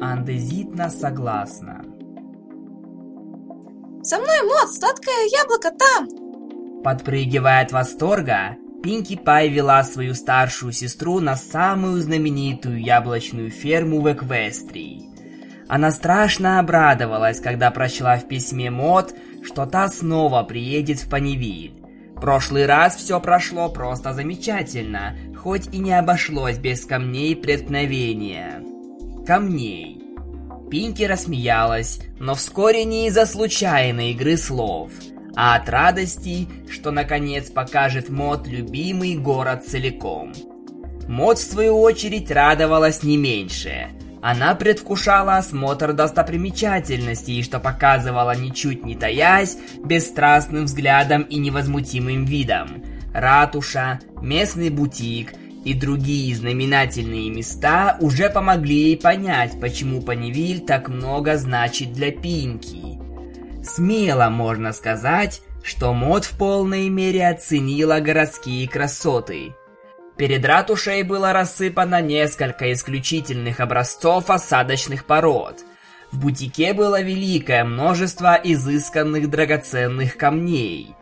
андезитно согласна. «Со мной, Мот, сладкое яблоко там!» Подпрыгивая от восторга, Пинки Пай вела свою старшую сестру на самую знаменитую яблочную ферму в Эквестрии. Она страшно обрадовалась, когда прочла в письме Мод, что та снова приедет в Панивиль. Прошлый раз все прошло просто замечательно, хоть и не обошлось без камней преткновения. Камней. Пинки рассмеялась, но вскоре не из-за случайной игры слов, а от радости, что наконец покажет Мод любимый город целиком. Мод, в свою очередь, радовалась не меньше. Она предвкушала осмотр достопримечательностей, что показывала ничуть не таясь, бесстрастным взглядом и невозмутимым видом. Ратуша, местный бутик и другие знаменательные места уже помогли ей понять, почему Панивиль так много значит для Пинки. Смело можно сказать, что Мод в полной мере оценила городские красоты – Перед ратушей было рассыпано несколько исключительных образцов осадочных пород. В бутике было великое множество изысканных драгоценных камней.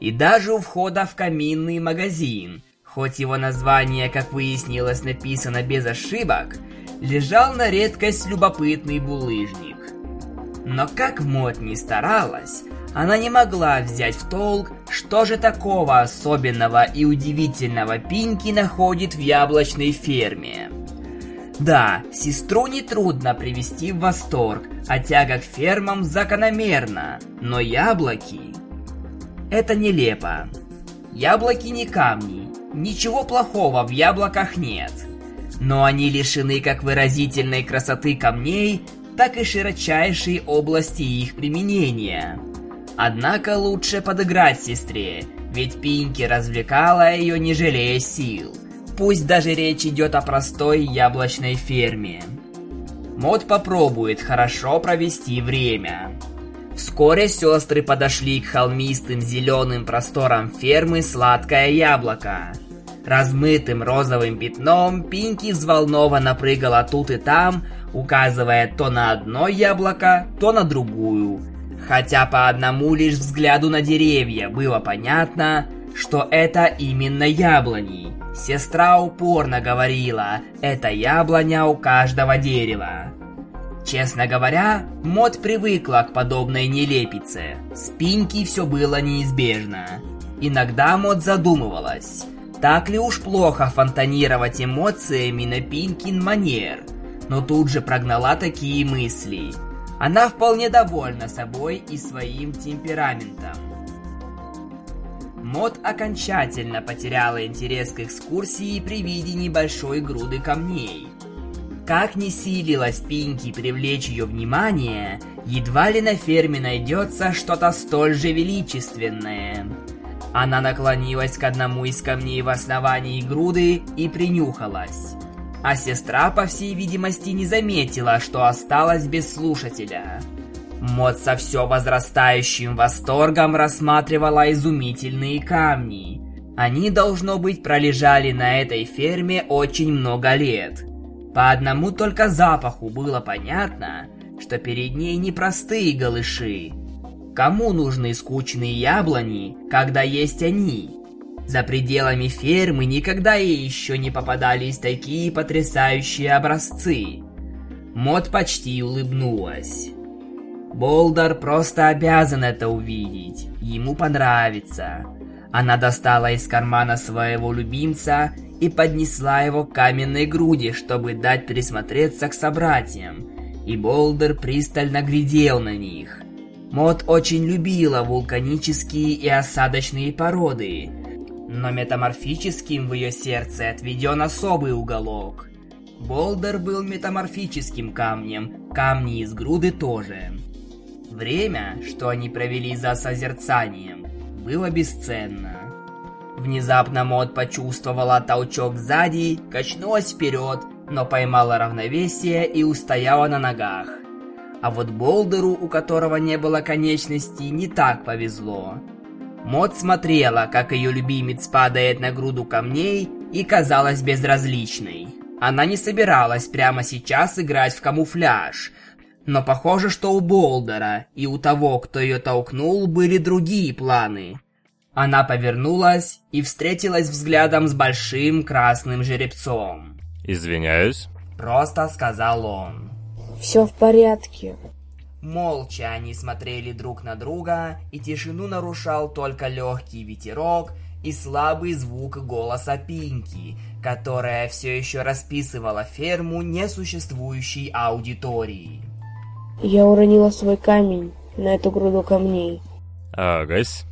И даже у входа в каминный магазин, хоть его название, как выяснилось, написано без ошибок, лежал на редкость любопытный булыжник. Но как Мот не старалась, она не могла взять в толк, что же такого особенного и удивительного Пинки находит в яблочной ферме. Да, сестру нетрудно привести в восторг, а тяга к фермам закономерна, но яблоки... Это нелепо. Яблоки не камни, ничего плохого в яблоках нет. Но они лишены как выразительной красоты камней, так и широчайшей области их применения – Однако лучше подыграть сестре, ведь Пинки развлекала ее не жалея сил. Пусть даже речь идет о простой яблочной ферме. Мод попробует хорошо провести время. Вскоре сестры подошли к холмистым зеленым просторам фермы «Сладкое яблоко». Размытым розовым пятном Пинки взволнованно прыгала тут и там, указывая то на одно яблоко, то на другую – Хотя по одному лишь взгляду на деревья было понятно, что это именно яблони. Сестра упорно говорила, это яблоня у каждого дерева. Честно говоря, Мод привыкла к подобной нелепице. С Пинки все было неизбежно. Иногда Мод задумывалась, так ли уж плохо фонтанировать эмоциями на Пинкин манер, но тут же прогнала такие мысли – она вполне довольна собой и своим темпераментом. Мод окончательно потеряла интерес к экскурсии при виде небольшой груды камней. Как ни силилась Пинки привлечь ее внимание, едва ли на ферме найдется что-то столь же величественное. Она наклонилась к одному из камней в основании груды и принюхалась а сестра, по всей видимости, не заметила, что осталась без слушателя. Мод со все возрастающим восторгом рассматривала изумительные камни. Они, должно быть, пролежали на этой ферме очень много лет. По одному только запаху было понятно, что перед ней не простые голыши. Кому нужны скучные яблони, когда есть они? За пределами фермы никогда ей еще не попадались такие потрясающие образцы. Мод почти улыбнулась. Болдер просто обязан это увидеть. Ему понравится. Она достала из кармана своего любимца и поднесла его к каменной груди, чтобы дать присмотреться к собратьям. И Болдер пристально глядел на них. Мод очень любила вулканические и осадочные породы, но метаморфическим в ее сердце отведен особый уголок. Болдер был метаморфическим камнем, камни из груды тоже. Время, что они провели за созерцанием, было бесценно. Внезапно Мод почувствовала толчок сзади, качнулась вперед, но поймала равновесие и устояла на ногах. А вот Болдеру, у которого не было конечностей, не так повезло. Мод смотрела, как ее любимец падает на груду камней и казалась безразличной. Она не собиралась прямо сейчас играть в камуфляж, но похоже, что у Болдера и у того, кто ее толкнул, были другие планы. Она повернулась и встретилась взглядом с большим красным жеребцом. Извиняюсь. Просто сказал он. Все в порядке. Молча они смотрели друг на друга, и тишину нарушал только легкий ветерок и слабый звук голоса Пинки, которая все еще расписывала ферму несуществующей аудитории. Я уронила свой камень на эту груду камней. Агась.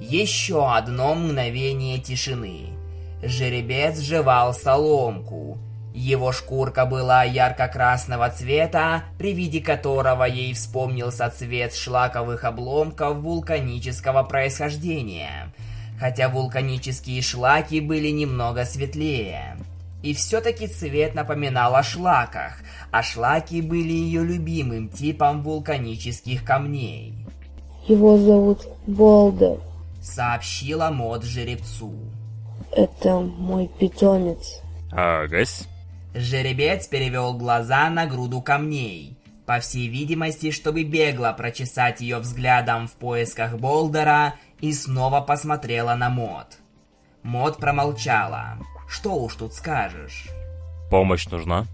Еще одно мгновение тишины. Жеребец жевал соломку. Его шкурка была ярко-красного цвета, при виде которого ей вспомнился цвет шлаковых обломков вулканического происхождения, хотя вулканические шлаки были немного светлее. И все-таки цвет напоминал о шлаках, а шлаки были ее любимым типом вулканических камней. Его зовут Болдер. Сообщила Мод жеребцу. Это мой питомец. Агась. Жеребец перевел глаза на груду камней. По всей видимости, чтобы бегло прочесать ее взглядом в поисках Болдера, и снова посмотрел на Мод. Мод промолчала. Что уж тут скажешь. Помощь нужна?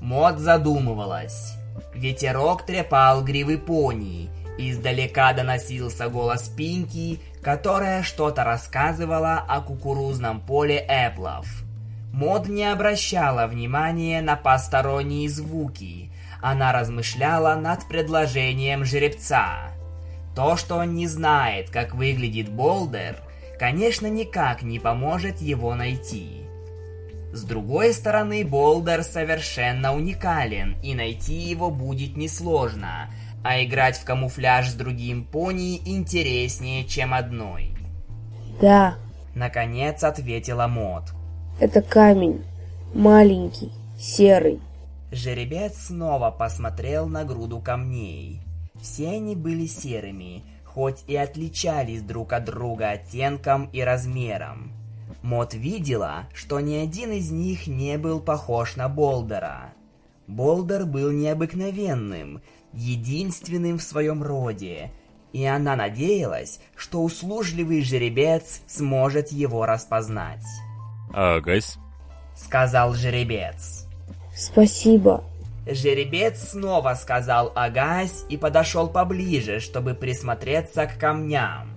Мод задумалась. Ветерок трепал гривы пони. Издалека доносился голос Пинки, которая что-то рассказывала о кукурузном поле эплов. Мод не обращала внимания на посторонние звуки. Она размышляла над предложением жеребца. То, что он не знает, как выглядит Болдер, конечно, никак не поможет его найти. С другой стороны, Болдер совершенно уникален, и найти его будет несложно, а играть в камуфляж с другим пони интереснее, чем одной. Да, Наконец ответила Мод. Это камень. Маленький, серый. Жеребец снова посмотрел на груду камней. Все они были серыми, хоть и отличались друг от друга оттенком и размером. Мот видела, что ни один из них не был похож на Болдера. Болдер был необыкновенным, единственным в своем роде, и она надеялась, что услужливый жеребец сможет его распознать. Агась. Сказал жеребец. Спасибо. Жеребец снова сказал «Агась» и подошел поближе, чтобы присмотреться к камням.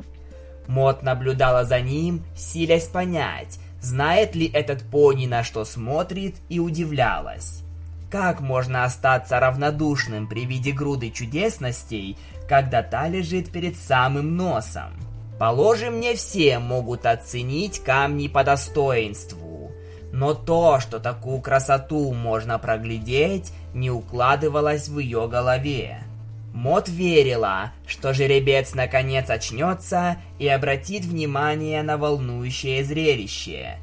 Мот наблюдала за ним, силясь понять, знает ли этот пони на что смотрит, и удивлялась. Как можно остаться равнодушным при виде груды чудесностей, когда та лежит перед самым носом? Положим, не все могут оценить камни по достоинству. Но то, что такую красоту можно проглядеть, не укладывалось в ее голове. Мот верила, что жеребец наконец очнется и обратит внимание на волнующее зрелище.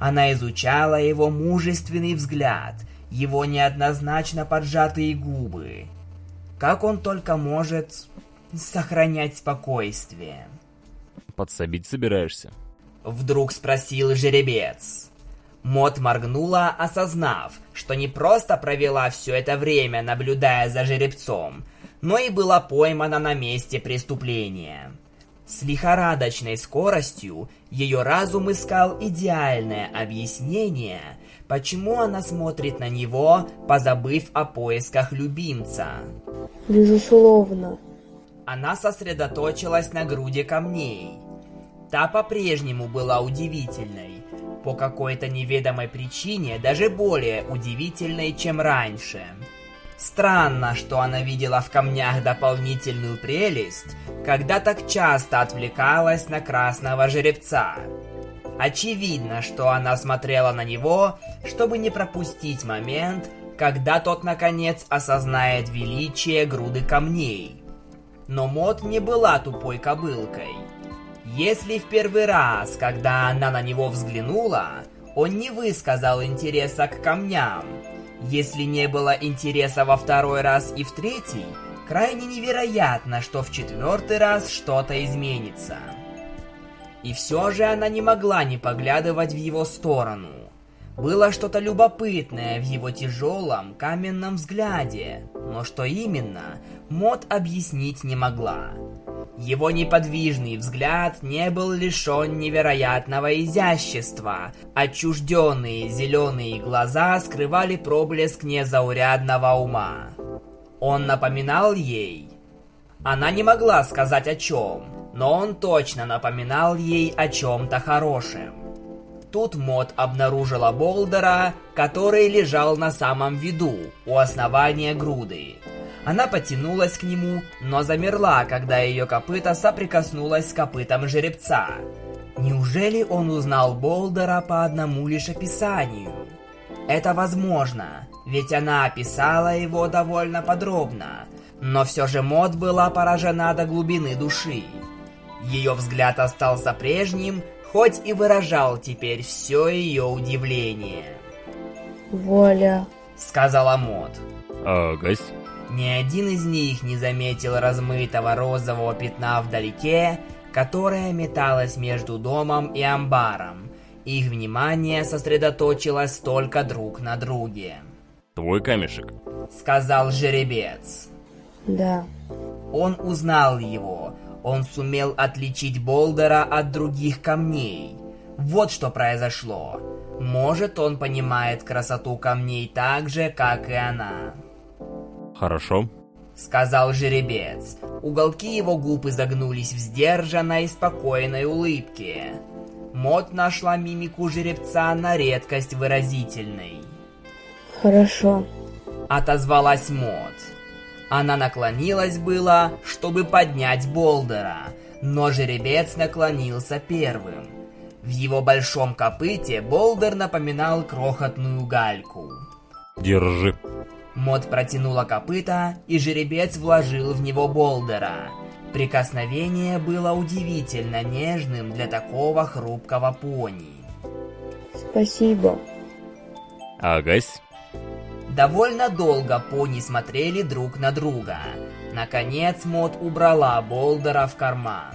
Она изучала его мужественный взгляд, его неоднозначно поджатые губы. Как он только может сохранять спокойствие? Подсобить собираешься? Вдруг спросил жеребец. Мот моргнула, осознав, что не просто провела все это время, наблюдая за жеребцом, но и была поймана на месте преступления. С лихорадочной скоростью ее разум искал идеальное объяснение, почему она смотрит на него, позабыв о поисках любимца. Безусловно. Она сосредоточилась на груди камней. Та по-прежнему была удивительной. По какой-то неведомой причине даже более удивительной, чем раньше. Странно, что она видела в камнях дополнительную прелесть, когда так часто отвлекалась на красного жеребца. Очевидно, что она смотрела на него, чтобы не пропустить момент, когда тот наконец осознает величие груды камней. Но Мот не была тупой кобылкой. Если в первый раз, когда она на него взглянула, он не высказал интереса к камням, если не было интереса во второй раз и в третий, крайне невероятно, что в четвертый раз что-то изменится. И все же она не могла не поглядывать в его сторону. Было что-то любопытное в его тяжелом каменном взгляде, но что именно, Мод объяснить не могла. Его неподвижный взгляд не был лишен невероятного изящества. Отчужденные зеленые глаза скрывали проблеск незаурядного ума. Он напоминал ей. Она не могла сказать о чем, но он точно напоминал ей о чем-то хорошем. Тут Мод обнаружила Болдера, который лежал на самом виду, у основания груды. Она потянулась к нему, но замерла, когда ее копыта соприкоснулась с копытом жеребца. Неужели он узнал Болдера по одному лишь описанию? Это возможно, ведь она описала его довольно подробно, но все же Мод была поражена до глубины души. Ее взгляд остался прежним, хоть и выражал теперь все ее удивление. Вуаля. Сказала Мод. Агась. Ни один из них не заметил размытого розового пятна вдалеке, которое металось между домом и амбаром. Их внимание сосредоточилось только друг на друге. Твой камешек. Сказал жеребец. Да. Он узнал его. Он сумел отличить Болдера от других камней. Вот что произошло. Может, он понимает красоту камней так же, как и она. Хорошо. Сказал жеребец. Уголки его губ изогнулись в сдержанной, спокойной улыбке. Мот нашла мимику жеребца на редкость выразительной. Хорошо. Отозвалась Мот. Она наклонилась было, чтобы поднять Болдера, но жеребец наклонился первым. В его большом копыте Болдер напоминал крохотную гальку. Держи. Мод протянула копыта, и жеребец вложил в него Болдера. Прикосновение было удивительно нежным для такого хрупкого пони. Спасибо. Агась. Довольно долго пони смотрели друг на друга. Наконец Мод убрала Болдера в карман.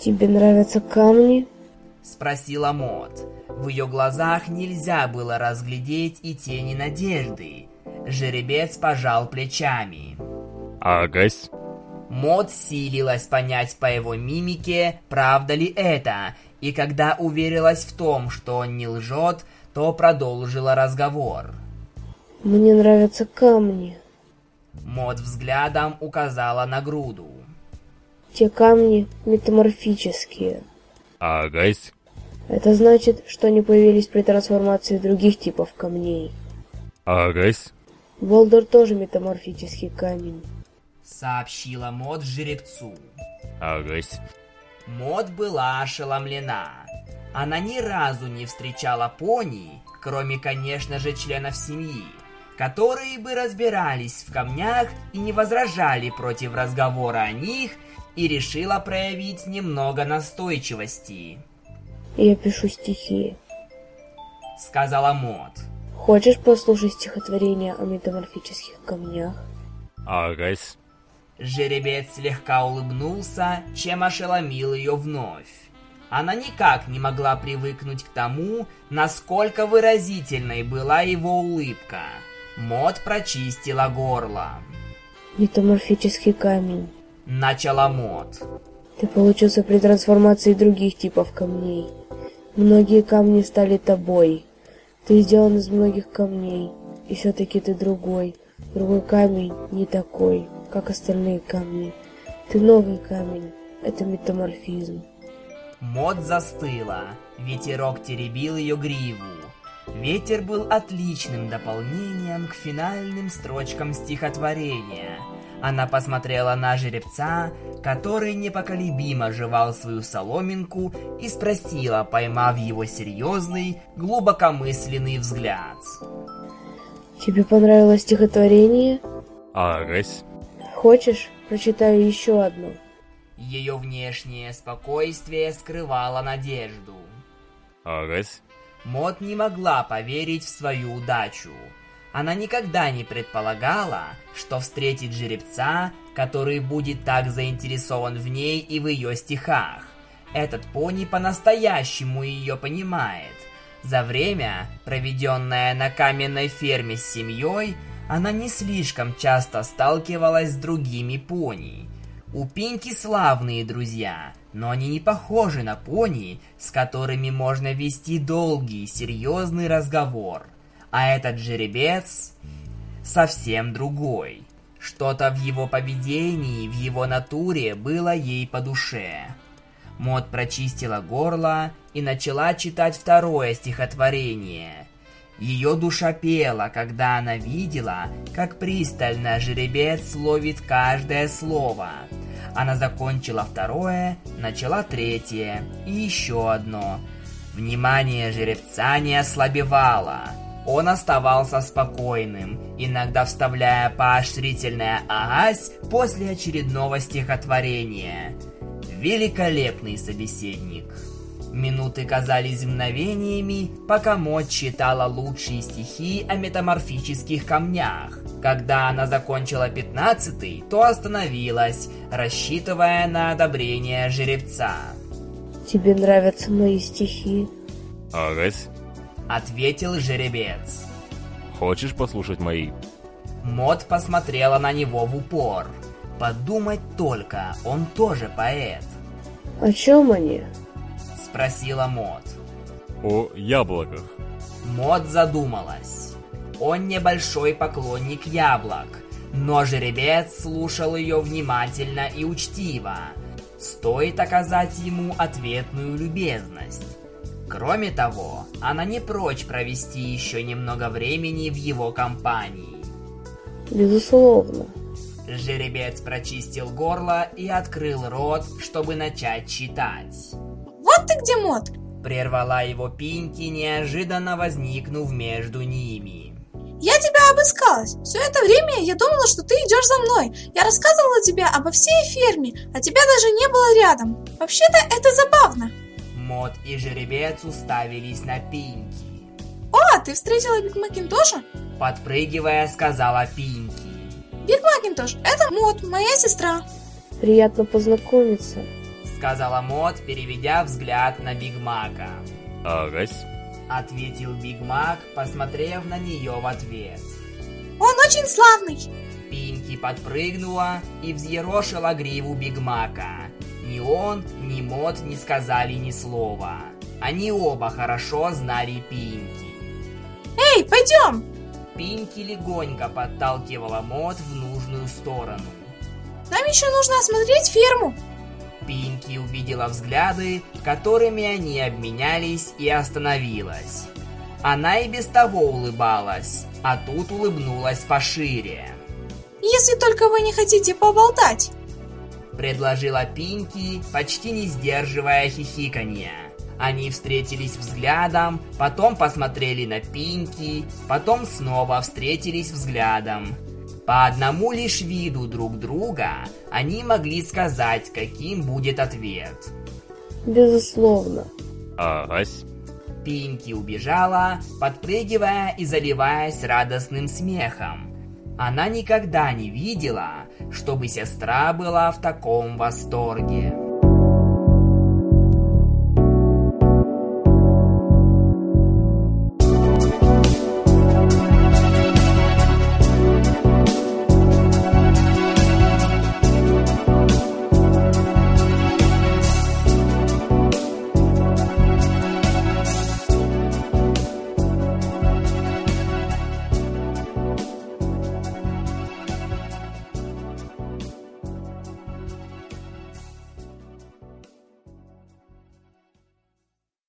Тебе нравятся камни? Спросила Мод. В ее глазах нельзя было разглядеть и тени надежды. Жеребец пожал плечами. Агась. Мод силилась понять по его мимике, правда ли это, и когда уверилась в том, что он не лжет, то продолжила разговор. Мне нравятся камни. Мод взглядом указала на груду. Те камни метаморфические. Агась. Это значит, что они появились при трансформации других типов камней. Агась. Болдер тоже метаморфический камень. Сообщила Мод жеребцу. Агась. Мод была ошеломлена. Она ни разу не встречала пони, кроме, конечно же, членов семьи, которые бы разбирались в камнях и не возражали против разговора о них, и решила проявить немного настойчивости. Я пишу стихи. Сказала Мод. Хочешь послушать стихотворение о метаморфических камнях? Агась. Жеребец слегка улыбнулся, чем ошеломил ее вновь. Она никак не могла привыкнуть к тому, насколько выразительной была его улыбка. Мод прочистила горло. Метаморфический камень. Начала Мод. Ты получился при трансформации других типов камней. Многие камни стали тобой. Ты сделан из многих камней, и все-таки ты другой. Другой камень не такой, как остальные камни. Ты новый камень. Это метаморфизм. Мод застыла. Ветерок теребил ее гриву. Ветер был отличным дополнением к финальным строчкам стихотворения. Она посмотрела на жеребца, который непоколебимо жевал свою соломинку, и спросила, поймав его серьезный, глубокомысленный взгляд. Тебе понравилось стихотворение? Агась. Хочешь, прочитаю еще одно? Ее внешнее спокойствие скрывало надежду. Агась. Мод не могла поверить в свою удачу. Она никогда не предполагала, что встретит жеребца, который будет так заинтересован в ней и в ее стихах. Этот пони по-настоящему ее понимает. За время, проведенное на каменной ферме с семьей, она не слишком часто сталкивалась с другими пони. У Пинки славные друзья, но они не похожи на пони, с которыми можно вести долгий, серьезный разговор. А этот жеребец совсем другой. Что-то в его поведении, в его натуре было ей по душе. Мод прочистила горло и начала читать второе стихотворение. Ее душа пела, когда она видела, как пристально жеребец ловит каждое слово. Она закончила второе, начала третье и еще одно. Внимание жеребца не ослабевало. Он оставался спокойным, иногда вставляя поощрительное «агась» после очередного стихотворения. Великолепный собеседник. Минуты казались мгновениями, пока Мот читала лучшие стихи о метаморфических камнях. Когда она закончила пятнадцатый, то остановилась, рассчитывая на одобрение жеребца. Тебе нравятся мои стихи? Агась, Ответил жеребец. хочешь послушать мои? Мод посмотрела на него в упор. Подумать только, он тоже поэт. О чем они? Спросила Мод. О яблоках. Мод задумалась. Он небольшой поклонник яблок, но жеребец слушал ее внимательно и учтиво. Стоит оказать ему ответную любезность. Кроме того, она не прочь провести еще немного времени в его компании. Безусловно. Жеребец прочистил горло и открыл рот, чтобы начать читать. Вот ты где, Мод. Прервала его Пинки, неожиданно возникнув между ними. Я тебя обыскалась. Все это время я думала, что ты идешь за мной. Я рассказывала тебе обо всей ферме, а тебя даже не было рядом. Вообще-то это забавно. Мод и жеребец уставились на Пинки. О, ты встретила Биг Макинтоша? Подпрыгивая, сказала Пинки. Биг Макинтош, это Мод, моя сестра. Приятно познакомиться. Сказала Мод, переведя взгляд на Биг Мака. Агась, Ответил Биг Мак, посмотрев на нее в ответ. Он очень славный. Пинки подпрыгнула и взъерошила гриву Биг Мака. Ни он, ни Мод не сказали ни слова. Они оба хорошо знали Пинки. Эй, пойдем. Пинки легонько подталкивала Мод в нужную сторону. Нам еще нужно осмотреть ферму. Пинки увидела взгляды, которыми они обменялись, и остановилась. Она и без того улыбалась, а тут улыбнулась пошире. Если только вы не хотите поболтать. Предложила Пинки, почти не сдерживая хихиканья. Они встретились взглядом, потом посмотрели на Пинки, потом снова встретились взглядом. По одному лишь виду друг друга они могли сказать, каким будет ответ. Безусловно. Агась, Пинки убежала, подпрыгивая и заливаясь радостным смехом. Она никогда не видела, чтобы сестра была в таком восторге.